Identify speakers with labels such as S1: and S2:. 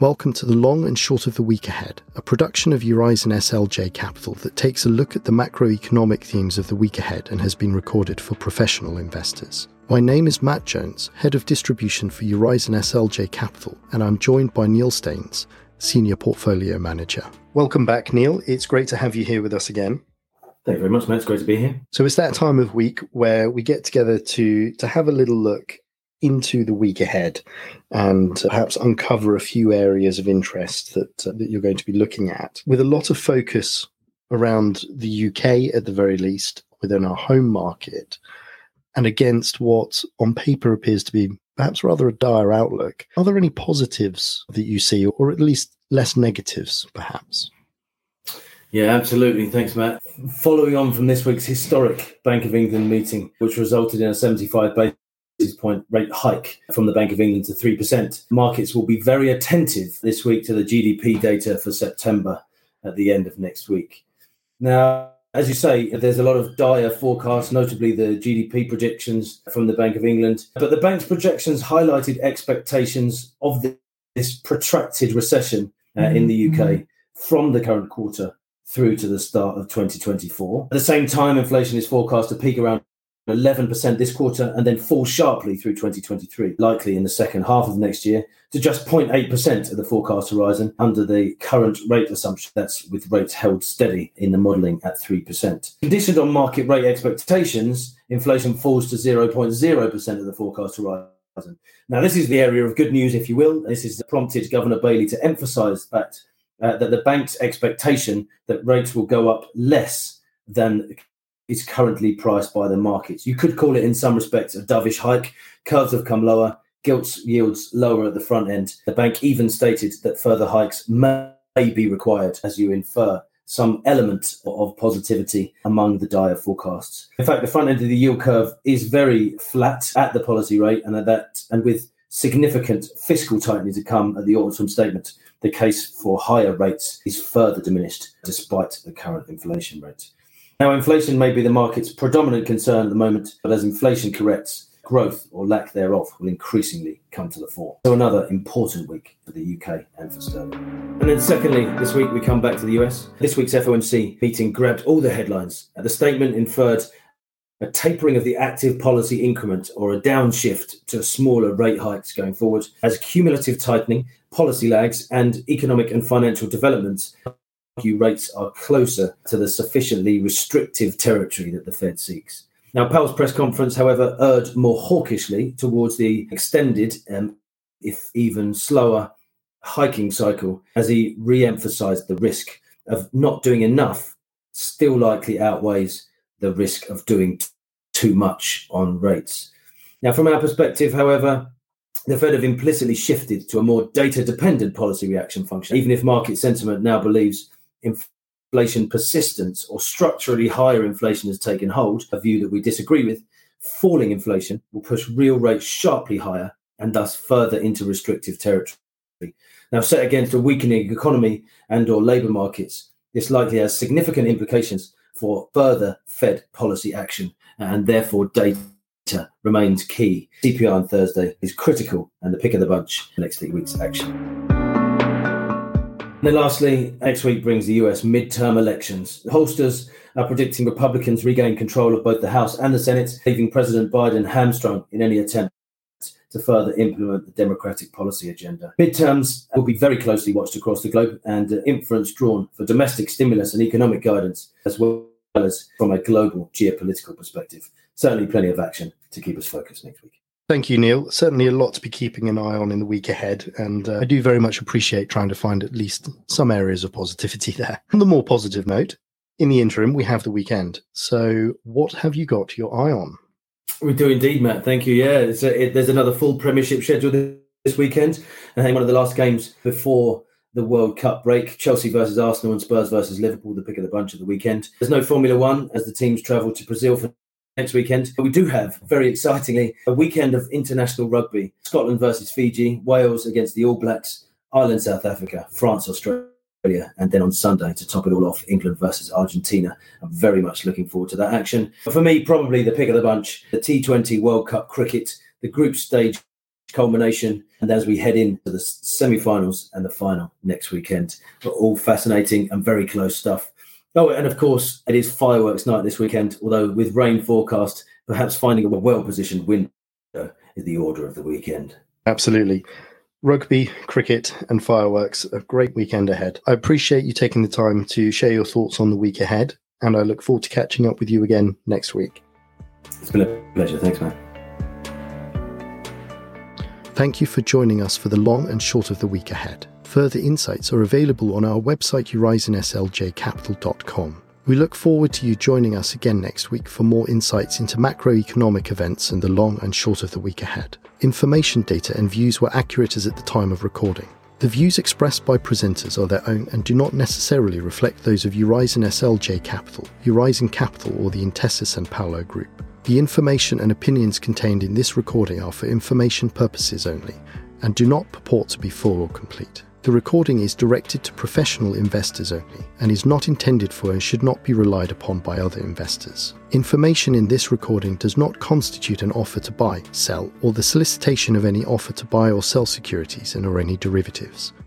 S1: Welcome to the long and short of the week ahead, a production of Eurizon SLJ Capital that takes a look at the macroeconomic themes of the week ahead and has been recorded for professional investors. My name is Matt Jones, Head of Distribution for Eurizon SLJ Capital, and I'm joined by Neil Staines, Senior Portfolio Manager. Welcome back, Neil. It's great to have you here with us again.
S2: Thank you very much, Matt. It's great to be here.
S1: So it's that time of week where we get together to to have a little look into the week ahead and perhaps uncover a few areas of interest that, uh, that you're going to be looking at with a lot of focus around the UK at the very least within our home market and against what on paper appears to be perhaps rather a dire outlook. Are there any positives that you see or at least less negatives perhaps?
S2: Yeah, absolutely. Thanks, Matt. Following on from this week's historic Bank of England meeting, which resulted in a 75 basis point rate hike from the Bank of England to 3%, markets will be very attentive this week to the GDP data for September at the end of next week. Now, as you say, there's a lot of dire forecasts, notably the GDP projections from the Bank of England. But the bank's projections highlighted expectations of this protracted recession uh, in the UK mm-hmm. from the current quarter through to the start of 2024. At the same time, inflation is forecast to peak around 11% this quarter and then fall sharply through 2023, likely in the second half of next year, to just 0.8% of the forecast horizon under the current rate assumption. That's with rates held steady in the modelling at 3%. Conditioned on market rate expectations, inflation falls to 0.0% of the forecast horizon. Now, this is the area of good news, if you will. This has prompted Governor Bailey to emphasise that uh, that the bank's expectation that rates will go up less than is currently priced by the markets. You could call it, in some respects, a dovish hike. Curves have come lower, gilt yields lower at the front end. The bank even stated that further hikes may be required, as you infer some element of positivity among the dire forecasts. In fact, the front end of the yield curve is very flat at the policy rate, and at that, and with significant fiscal tightening to come at the autumn statement the case for higher rates is further diminished despite the current inflation rate. Now, inflation may be the market's predominant concern at the moment, but as inflation corrects, growth or lack thereof will increasingly come to the fore. So, another important week for the UK and for sterling. And then, secondly, this week we come back to the US. This week's FOMC meeting grabbed all the headlines. The statement inferred a tapering of the active policy increment or a downshift to smaller rate hikes going forward as cumulative tightening, policy lags, and economic and financial developments rates are closer to the sufficiently restrictive territory that the Fed seeks. Now, Powell's press conference, however, erred more hawkishly towards the extended, um, if even slower, hiking cycle as he re emphasized the risk of not doing enough still likely outweighs the risk of doing t- too much on rates. Now, from our perspective, however, the Fed have implicitly shifted to a more data dependent policy reaction function, even if market sentiment now believes inflation persistence or structurally higher inflation has taken hold, a view that we disagree with. Falling inflation will push real rates sharply higher and thus further into restrictive territory. Now, set against a weakening economy and or labour markets, this likely has significant implications for further Fed policy action and therefore data remains key. CPI on Thursday is critical and the pick of the bunch next week's action. And then lastly, next week brings the US midterm elections. The pollsters are predicting Republicans regain control of both the House and the Senate, leaving President Biden hamstrung in any attempt to further implement the Democratic policy agenda. Midterms will be very closely watched across the globe and uh, inference drawn for domestic stimulus and economic guidance, as well as from a global geopolitical perspective. Certainly, plenty of action to keep us focused next week.
S1: Thank you, Neil. Certainly a lot to be keeping an eye on in the week ahead. And uh, I do very much appreciate trying to find at least some areas of positivity there. On the more positive note, in the interim, we have the weekend. So, what have you got your eye on?
S2: We do indeed, Matt. Thank you. Yeah, a, it, there's another full Premiership schedule this weekend. I think one of the last games before the World Cup break. Chelsea versus Arsenal and Spurs versus Liverpool, the pick of the bunch of the weekend. There's no Formula One as the teams travel to Brazil for next weekend. We do have, very excitingly, a weekend of international rugby. Scotland versus Fiji, Wales against the All Blacks, Ireland, South Africa, France, Australia. And then on Sunday, to top it all off, England versus Argentina. I'm very much looking forward to that action. For me, probably the pick of the bunch, the T20 World Cup cricket, the group stage culmination. And as we head into the semi finals and the final next weekend, but all fascinating and very close stuff. Oh, and of course, it is fireworks night this weekend, although with rain forecast, perhaps finding a well positioned window is the order of the weekend.
S1: Absolutely. Rugby, cricket, and fireworks, a great weekend ahead. I appreciate you taking the time to share your thoughts on the week ahead, and I look forward to catching up with you again next week.
S2: It's been a pleasure. Thanks, man.
S1: Thank you for joining us for the long and short of the week ahead. Further insights are available on our website, eurizonSLJcapital.com. We look forward to you joining us again next week for more insights into macroeconomic events and the long and short of the week ahead. Information data and views were accurate as at the time of recording. The views expressed by presenters are their own and do not necessarily reflect those of Eurizon SLJ Capital, Eurizon Capital, or the Intesa Sanpaolo Group. The information and opinions contained in this recording are for information purposes only and do not purport to be full or complete. The recording is directed to professional investors only and is not intended for and should not be relied upon by other investors. Information in this recording does not constitute an offer to buy, sell, or the solicitation of any offer to buy or sell securities and or any derivatives.